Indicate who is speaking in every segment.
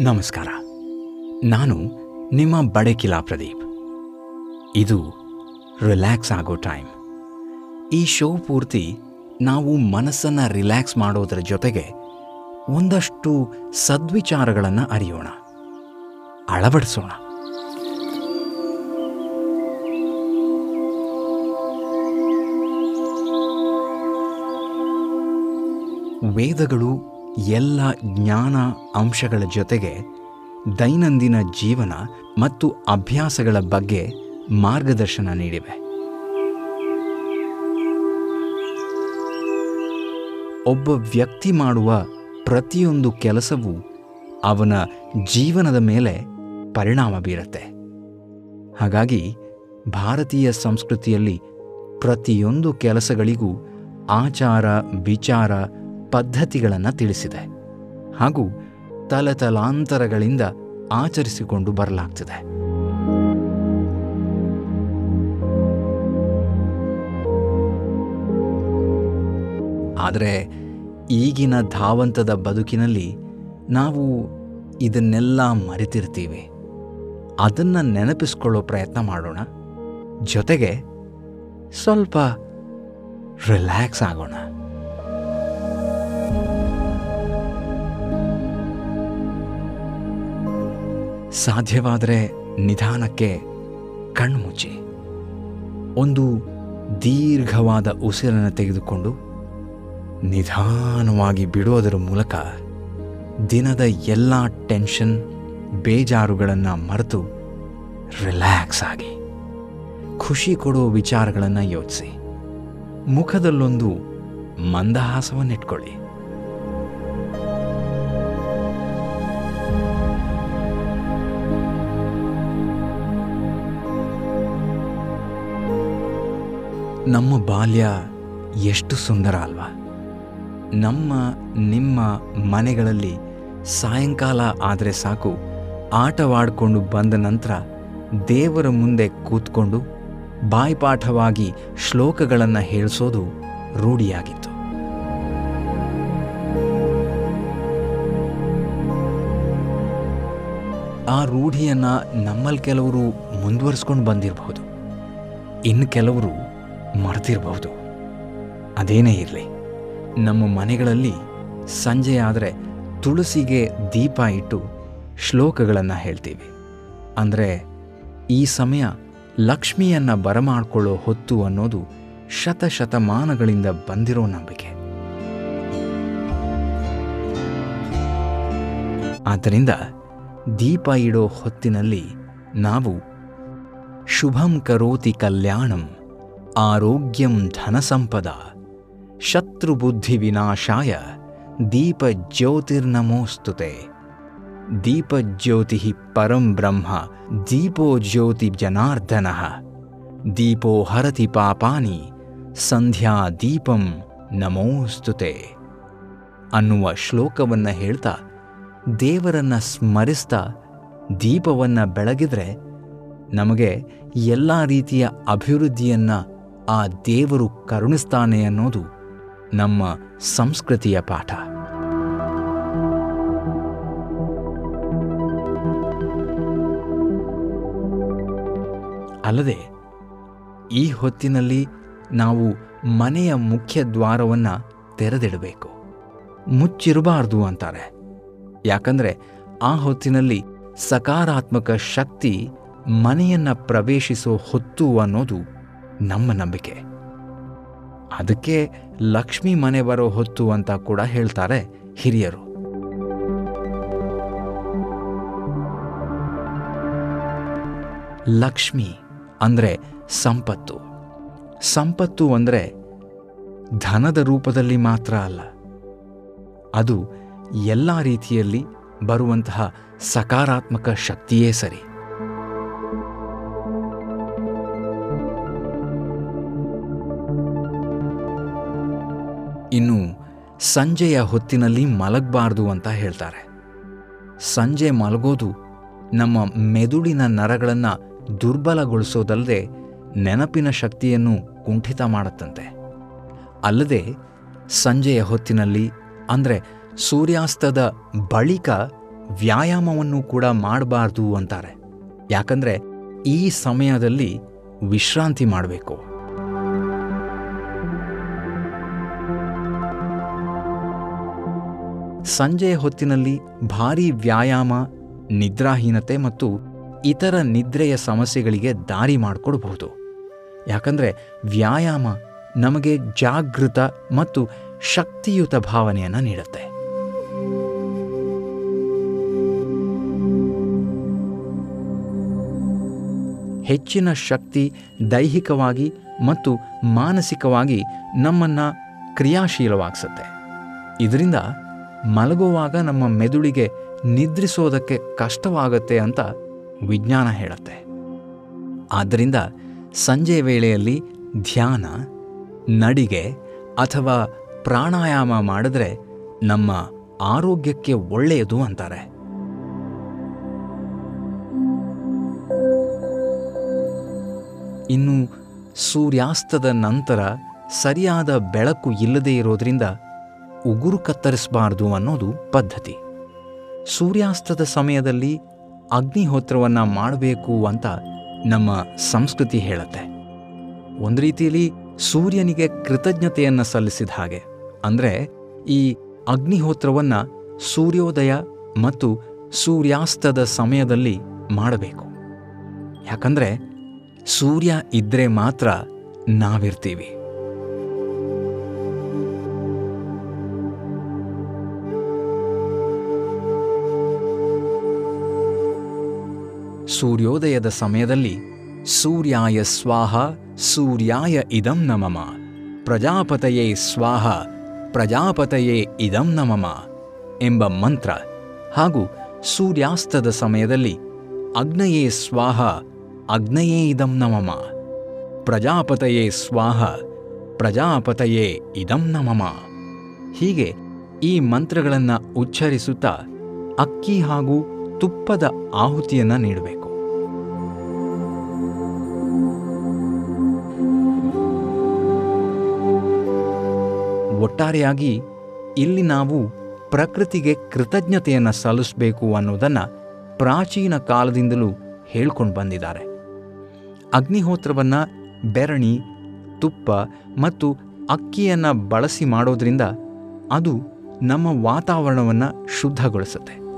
Speaker 1: ನಮಸ್ಕಾರ. ನಾನು ನಿಮ್ಮ ಬಡಕಿಲಾ ಪ್ರದೀಪ್. ಇದು ರಿಲ್ಯಾಕ್ಸ್ ಆಗೋ ಟೈಮ್. ಈ ಶೋ ಪೂರ್ತಿ ನಾವು ಮನಸ್ಸನ್ನು ರಿಲ್ಯಾಕ್ಸ್ ಮಾಡೋದರ ಜೊತೆಗೆ ಒಂದಷ್ಟು ಸದ್ವಿಚಾರಗಳನ್ನು ಅರಿಯೋಣ. ಅಳವಡಿಸೋಣ. ವೇದಗಳು ಎಲ್ಲ ಜ್ಞಾನ ಅಂಶಗಳ ಜೊತೆಗೆ ದೈನಂದಿನ ಜೀವನ ಮತ್ತು ಅಭ್ಯಾಸಗಳ ಬಗ್ಗೆ ಮಾರ್ಗದರ್ಶನ ನೀಡಿವೆ. ಒಬ್ಬ ವ್ಯಕ್ತಿ ಮಾಡುವ ಪ್ರತಿಯೊಂದು ಕೆಲಸವೂ ಅವನ ಜೀವನದ ಮೇಲೆ ಪರಿಣಾಮ ಬೀರುತ್ತೆ. ಹಾಗಾಗಿ ಭಾರತೀಯ ಸಂಸ್ಕೃತಿಯಲ್ಲಿ ಪ್ರತಿಯೊಂದು ಕೆಲಸಗಳಿಗೂ ಆಚಾರ, ವಿಚಾರ ಪದ್ಧತಿಗಳನ್ನು ತಿಳಿಸಿದೆ ಹಾಗೂ ತಲತಲಾಂತರಗಳಿಂದ ಆಚರಿಸಿಕೊಂಡು ಬರಲಾಗ್ತದೆ. ಆದರೆ ಈಗಿನ ಧಾವಂತದ ಬದುಕಿನಲ್ಲಿ ನಾವು ಇದನ್ನೆಲ್ಲ ಮರೆತಿರ್ತೀವಿ. ಅದನ್ನು ನೆನಪಿಸ್ಕೊಳ್ಳೋ ಪ್ರಯತ್ನ ಮಾಡೋಣ. ಜೊತೆಗೆ ಸ್ವಲ್ಪ ರಿಲ್ಯಾಕ್ಸ್ ಆಗೋಣ. ಸಾಧ್ಯವಾದರೆ ನಿಧಾನಕ್ಕೆ ಕಣ್ಮುಚ್ಚಿ. ಒಂದು ದೀರ್ಘವಾದ ಉಸಿರನ್ನು ತೆಗೆದುಕೊಂಡು ನಿಧಾನವಾಗಿ ಬಿಡೋದರ ಮೂಲಕ ದಿನದ ಎಲ್ಲ ಟೆನ್ಷನ್, ಬೇಜಾರುಗಳನ್ನು ಮರೆತು ರಿಲ್ಯಾಕ್ಸ್ ಆಗಿ. ಖುಷಿ ಕೊಡೋ ವಿಚಾರಗಳನ್ನು ಯೋಚಿಸಿ. ಮುಖದಲ್ಲೊಂದು ಮಂದಹಾಸವನ್ನಿಟ್ಕೊಳ್ಳಿ. ನಮ್ಮ ಬಾಲ್ಯ ಎಷ್ಟು ಸುಂದರ ಅಲ್ವಾ? ನಮ್ಮ, ನಿಮ್ಮ ಮನೆಗಳಲ್ಲಿ ಸಾಯಂಕಾಲ ಆದರೆ ಸಾಕು, ಆಟವಾಡಿಕೊಂಡು ಬಂದ ನಂತರ ದೇವರ ಮುಂದೆ ಕೂತ್ಕೊಂಡು ಬಾಯ್ಪಾಠವಾಗಿ ಶ್ಲೋಕಗಳನ್ನು ಹೇಳಿಸೋದು ರೂಢಿಯಾಗಿತ್ತು. ಆ ರೂಢಿಯನ್ನು ನಮ್ಮಲ್ಲಿ ಕೆಲವರು ಮುಂದುವರಿಸ್ಕೊಂಡು ಬಂದಿರಬಹುದು. ಇನ್ನು ಕೆಲವರು ಮರೆತಿರಬಹುದು ಅದೇನೇ ಇರಲಿ, ನಮ್ಮ ಮನೆಗಳಲ್ಲಿ ಸಂಜೆ ಆದರೆ ತುಳಸಿಗೆ ದೀಪ ಇಟ್ಟು ಶ್ಲೋಕಗಳನ್ನು ಹೇಳ್ತೀವಿ. ಅಂದರೆ ಈ ಸಮಯ ಲಕ್ಷ್ಮಿಯನ್ನು ಬರಮಾಡ್ಕೊಳ್ಳೋ ಹೊತ್ತು ಅನ್ನೋದು ಶತಶತಮಾನಗಳಿಂದ ಬಂದಿರೋ ನಂಬಿಕೆ. ಆದ್ದರಿಂದ ದೀಪ ಇಡೋ ಹೊತ್ತಿನಲ್ಲಿ ನಾವು ಶುಭಂ ಕರೋತಿ ಕಲ್ಯಾಣಂ. ಆರೋಗ್ಯಂ ಧನಸಂಪದ. ಶತ್ರುಬುದ್ಧಿ ವಿನಾಶಾಯ ದೀಪಜ್ಯೋತಿರ್ನಮೋಸ್ತುತೆ. ದೀಪಜ್ಯೋತಿ ಪರಂ ಬ್ರಹ್ಮ ದೀಪೋ ಜ್ಯೋತಿ ಜನಾರ್ದನ. ದೀಪೋ ಹರತಿ ಪಾಪಾನಿ, ಸಂಧ್ಯಾ ದೀಪಂ ನಮೋಸ್ತುತೆ. ಅನ್ನುವ ಶ್ಲೋಕವನ್ನು ಹೇಳ್ತಾ, ದೇವರನ್ನ ಸ್ಮರಿಸ್ತಾ, ದೀಪವನ್ನು ಬೆಳಗಿದ್ರೆ ನಮಗೆ ಎಲ್ಲ ರೀತಿಯ ಅಭಿವೃದ್ಧಿಯನ್ನು ಆ ದೇವರು ಕರುಣಿಸ್ತಾನೆ ಅನ್ನೋದು ನಮ್ಮ ಸಂಸ್ಕೃತಿಯ ಪಾಠ. ಅಲ್ಲದೆ, ಈ ಹೊತ್ತಿನಲ್ಲಿ ನಾವು ಮನೆಯ ಮುಖ್ಯ ದ್ವಾರವನ್ನು ತೆರೆದಿಡಬೇಕು. ಮುಚ್ಚಿರಬಾರ್ದು ಅಂತಾರೆ. ಯಾಕಂದರೆ ಆ ಹೊತ್ತಿನಲ್ಲಿ ಸಕಾರಾತ್ಮಕ ಶಕ್ತಿ ಮನೆಯನ್ನು ಪ್ರವೇಶಿಸೋ ಹೊತ್ತು ಅನ್ನೋದು ನಮ್ಮ ನಂಬಿಕೆ. ಅದಕ್ಕೆ ಲಕ್ಷ್ಮಿ ಮನೆ ಬರೋ ಹೊತ್ತು ಅಂತ ಕೂಡ ಹೇಳ್ತಾರೆ ಹಿರಿಯರು. ಲಕ್ಷ್ಮಿ ಅಂದರೆ ಸಂಪತ್ತು. ಸಂಪತ್ತು ಅಂದರೆ ಧನದ ರೂಪದಲ್ಲಿ ಮಾತ್ರ ಅಲ್ಲ. ಅದು ಎಲ್ಲ ರೀತಿಯಲ್ಲಿ ಬರುವಂತಹ ಸಕಾರಾತ್ಮಕ ಶಕ್ತಿಯೇ ಸರಿ. ಇನ್ನು ಸಂಜೆಯ ಹೊತ್ತಿನಲ್ಲಿ ಮಲಗಬಾರ್ದು ಅಂತ ಹೇಳ್ತಾರೆ. ಸಂಜೆ ಮಲಗೋದು ನಮ್ಮ ಮೆದುಳಿನ ನರಗಳನ್ನು ದುರ್ಬಲಗೊಳಿಸೋದಲ್ಲದೆ ನೆನಪಿನ ಶಕ್ತಿಯನ್ನು ಕುಂಠಿತ ಮಾಡುತ್ತಂತೆ. ಅಲ್ಲದೆ ಸಂಜೆಯ ಹೊತ್ತಿನಲ್ಲಿ ಅಂದರೆ ಸೂರ್ಯಾಸ್ತದ ಬಳಿಕ ವ್ಯಾಯಾಮವನ್ನು ಕೂಡ ಮಾಡಬಾರ್ದು ಅಂತಾರೆ. ಯಾಕಂದರೆ ಈ ಸಮಯದಲ್ಲಿ ವಿಶ್ರಾಂತಿ ಮಾಡಬೇಕು. ಸಂಜೆಯ ಹೊತ್ತಿನಲ್ಲಿ ಭಾರೀ ವ್ಯಾಯಾಮ, ನಿದ್ರಾಹೀನತೆ ಮತ್ತು ಇತರ ನಿದ್ರೆಯ ಸಮಸ್ಯೆಗಳಿಗೆ ದಾರಿ ಮಾಡಿಕೊಡ್ಬಹುದು. ಯಾಕಂದರೆ ವ್ಯಾಯಾಮ ನಮಗೆ ಜಾಗೃತ ಮತ್ತು ಶಕ್ತಿಯುತ ಭಾವನೆಯನ್ನು ನೀಡುತ್ತೆ. ಹೆಚ್ಚಿನ ಶಕ್ತಿ ದೈಹಿಕವಾಗಿ ಮತ್ತು ಮಾನಸಿಕವಾಗಿ ನಮ್ಮನ್ನು ಕ್ರಿಯಾಶೀಲವಾಗಿಸುತ್ತೆ. ಇದರಿಂದ ಮಲಗುವಾಗ ನಮ್ಮ ಮೆದುಳಿಗೆ ನಿದ್ರಿಸೋದಕ್ಕೆ ಕಷ್ಟವಾಗುತ್ತೆ ಅಂತ ವಿಜ್ಞಾನ ಹೇಳುತ್ತೆ. ಆದ್ದರಿಂದ ಸಂಜೆ ವೇಳೆಯಲ್ಲಿ ಧ್ಯಾನ, ನಡಿಗೆ ಅಥವಾ ಪ್ರಾಣಾಯಾಮ ಮಾಡಿದ್ರೆ ನಮ್ಮ ಆರೋಗ್ಯಕ್ಕೆ ಒಳ್ಳೆಯದು ಅಂತಾರೆ. ಇನ್ನು ಸೂರ್ಯಾಸ್ತದ ನಂತರ ಸರಿಯಾದ ಬೆಳಕು ಇಲ್ಲದೇ ಇರೋದ್ರಿಂದ ಉಗುರು ಕತ್ತರಿಸಬಾರ್ದು ಅನ್ನೋದು ಪದ್ಧತಿ. ಸೂರ್ಯಾಸ್ತದ ಸಮಯದಲ್ಲಿ ಅಗ್ನಿಹೋತ್ರವನ್ನು ಮಾಡಬೇಕು ಅಂತ ನಮ್ಮ ಸಂಸ್ಕೃತಿ ಹೇಳುತ್ತೆ. ಒಂದು ರೀತಿಯಲ್ಲಿ ಸೂರ್ಯನಿಗೆ ಕೃತಜ್ಞತೆಯನ್ನು ಸಲ್ಲಿಸಿದ ಹಾಗೆ. ಅಂದರೆ ಈ ಅಗ್ನಿಹೋತ್ರವನ್ನು ಸೂರ್ಯೋದಯ ಮತ್ತು ಸೂರ್ಯಾಸ್ತದ ಸಮಯದಲ್ಲಿ ಮಾಡಬೇಕು. ಯಾಕಂದರೆ ಸೂರ್ಯ ಇದ್ದರೆ ಮಾತ್ರ ನಾವಿರ್ತೀವಿ. ಸೂರ್ಯೋದಯದ ಸಮಯದಲ್ಲಿ ಸೂರ್ಯಾಯ ಸ್ವಾಹ, ಸೂರ್ಯಾಯ ಇದಂ ನಮಮ ಪ್ರಜಾಪತಯೇ ಸ್ವಾಹ, ಪ್ರಜಾಪತಯೇ ಇದಂ ನಮಮ ಎಂಬ ಮಂತ್ರ. ಹಾಗೂ ಸೂರ್ಯಾಸ್ತದ ಸಮಯದಲ್ಲಿ ಅಗ್ನಯೇ ಸ್ವಾಹ, ಅಗ್ನಯೇ ಇದಂ ನಮಮ ಪ್ರಜಾಪತಯೇ ಸ್ವಾಹ, ಪ್ರಜಾಪತಯೇ ಇದಂ ನಮಮ ಹೀಗೆ ಈ ಮಂತ್ರಗಳನ್ನು ಉಚ್ಚರಿಸುತ್ತಾ ಅಕ್ಕಿ ಹಾಗೂ ತುಪ್ಪದ ಆಹುತಿಯನ್ನು ನೀಡಬೇಕು. ಒಟ್ಟಾರೆಯಾಗಿ ಇಲ್ಲಿ ನಾವು ಪ್ರಕೃತಿಗೆ ಕೃತಜ್ಞತೆಯನ್ನು ಸಲ್ಲಿಸಬೇಕು ಅನ್ನೋದನ್ನು ಪ್ರಾಚೀನ ಕಾಲದಿಂದಲೂ ಹೇಳ್ಕೊಂಡು ಬಂದಿದ್ದಾರೆ. ಅಗ್ನಿಹೋತ್ರವನ್ನು ಬೆರಣಿ, ತುಪ್ಪ ಮತ್ತು ಅಕ್ಕಿಯನ್ನು ಬಳಸಿ ಮಾಡೋದ್ರಿಂದ ಅದು ನಮ್ಮ ವಾತಾವರಣವನ್ನು ಶುದ್ಧಗೊಳಿಸುತ್ತೆ.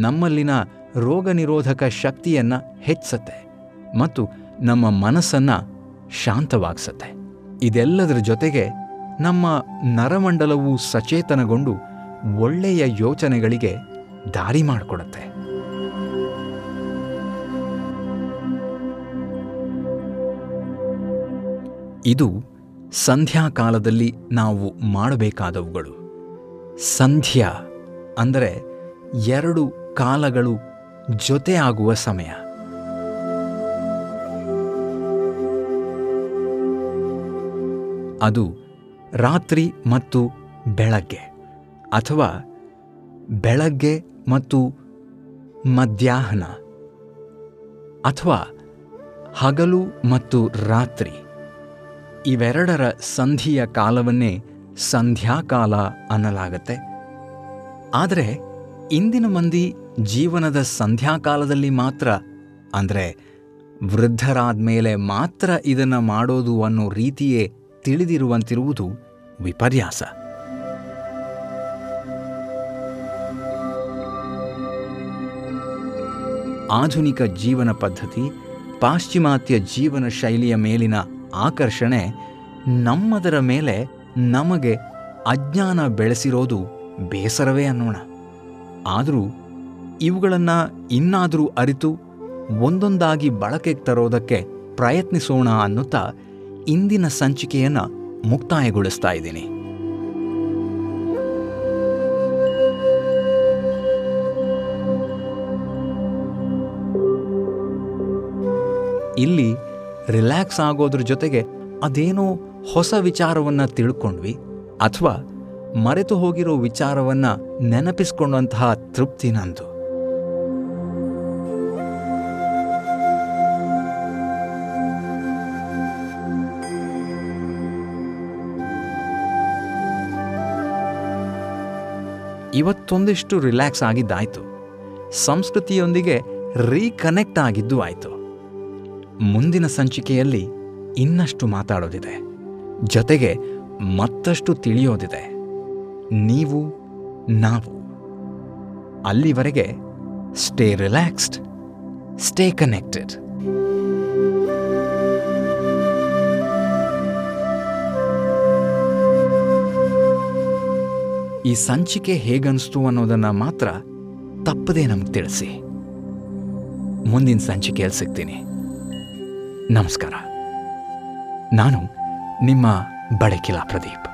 Speaker 1: ನಮ್ಮಲ್ಲಿನ ರೋಗ ನಿರೋಧಕ ಶಕ್ತಿಯನ್ನು ಹೆಚ್ಚಿಸುತ್ತೆ. ಮತ್ತು ನಮ್ಮ ಮನಸ್ಸನ್ನು ಶಾಂತವಾಗಿಸುತ್ತೆ. ಇದೆಲ್ಲದರ ಜೊತೆಗೆ ನಮ್ಮ ನರಮಂಡಲವು ಸಚೇತನಗೊಂಡು ಒಳ್ಳೆಯ ಯೋಚನೆಗಳಿಗೆ ದಾರಿ ಮಾಡಿಕೊಡುತ್ತೆ. ಇದು ಸಂಧ್ಯಾಕಾಲದಲ್ಲಿ ನಾವು ಮಾಡಬೇಕಾದವುಗಳು. ಸಂಧ್ಯಾ ಅಂದರೆ ಎರಡು ಕಾಲಗಳು ಜೊತೆ ಆಗುವ ಸಮಯ. ಅದು ರಾತ್ರಿ ಮತ್ತು ಬೆಳಗ್ಗೆ ಅಥವಾ ಬೆಳಗ್ಗೆ ಮತ್ತು ಮಧ್ಯಾಹ್ನ ಅಥವಾ ಹಗಲು ಮತ್ತು ರಾತ್ರಿ ಇವೆರಡರ ಸಂಧಿಯ ಕಾಲವನ್ನೇ ಸಂಧ್ಯಾಕಾಲ ಅನ್ನಲಾಗತ್ತೆ. ಆದರೆ ಇಂದಿನ ಮಂದಿ ಜೀವನದ ಸಂಧ್ಯಾಕಾಲದಲ್ಲಿ ಮಾತ್ರ, ಅಂದರೆ ವೃದ್ಧರಾದ ಮೇಲೆ ಮಾತ್ರ ಇದನ್ನು ಮಾಡೋದು ಅನ್ನೋ ರೀತಿಯೇ ತಿಳಿದಿರುವಂತಿರುವುದು ವಿಪರ್ಯಾಸ. ಆಧುನಿಕ ಜೀವನ ಪದ್ಧತಿ, ಪಾಶ್ಚಿಮಾತ್ಯ ಜೀವನ ಶೈಲಿಯ ಮೇಲಿನ ಆಕರ್ಷಣೆ ನಮ್ಮದರ ಮೇಲೆ ನಮಗೆ ಅಜ್ಞಾನ ಬೆಳೆಸಿರೋದು ಬೇಸರವೇ ಅನ್ನೋಣ. ಆದರೂ ಇವುಗಳನ್ನು ಇನ್ನಾದರೂ ಅರಿತು ಒಂದೊಂದಾಗಿ ಬಳಕೆಗೆ ತರೋದಕ್ಕೆ ಪ್ರಯತ್ನಿಸೋಣ ಅನ್ನುತ್ತಾ ಇಂದಿನ ಸಂಚಿಕೆಯನ್ನು ಮುಕ್ತಾಯಗೊಳಿಸ್ತಾ ಇದ್ದೀನಿ. ಇಲ್ಲಿ ರಿಲ್ಯಾಕ್ಸ್ ಆಗೋದ್ರ ಜೊತೆಗೆ ಅದೇನೋ ಹೊಸ ವಿಚಾರವನ್ನು ತಿಳ್ಕೊಂಡ್ವಿ ಅಥವಾ ಮರೆತು ಹೋಗಿರೋ ವಿಚಾರವನ್ನು ನೆನಪಿಸ್ಕೊಂಡಂತಹ ತೃಪ್ತಿ ನಂದು. ಇವತ್ತೊಂದಿಷ್ಟು ರಿಲ್ಯಾಕ್ಸ್ ಆಗಿದ್ದಾಯಿತು. ಸಂಸ್ಕೃತಿಯೊಂದಿಗೆ ರೀಕನೆಕ್ಟ್ ಆಗಿದ್ದು ಆಯಿತು. ಮುಂದಿನ ಸಂಚಿಕೆಯಲ್ಲಿ ಇನ್ನಷ್ಟು ಮಾತಾಡೋದಿದೆ. ಜೊತೆಗೆ ಮತ್ತಷ್ಟು ತಿಳಿಯೋದಿದೆ. ನೀವು, ನಾವು. ಅಲ್ಲಿವರೆಗೆ ಸ್ಟೇ ರಿಲ್ಯಾಕ್ಸ್ಡ್ ಸ್ಟೇ ಕನೆಕ್ಟೆಡ್ ಈ ಸಂಚಿಕೆ ಹೇಗನ್ನಿಸ್ತು ಅನ್ನೋದನ್ನು ಮಾತ್ರ ತಪ್ಪದೇ ನಮ್ಗೆ ತಿಳಿಸಿ. ಮುಂದಿನ ಸಂಚಿಕೆಯಲ್ಲಿ ಸಿಗ್ತೀನಿ. ನಮಸ್ಕಾರ. ನಾನು ನಿಮ್ಮ ಬಡಕಿಲಾ ಪ್ರದೀಪ್.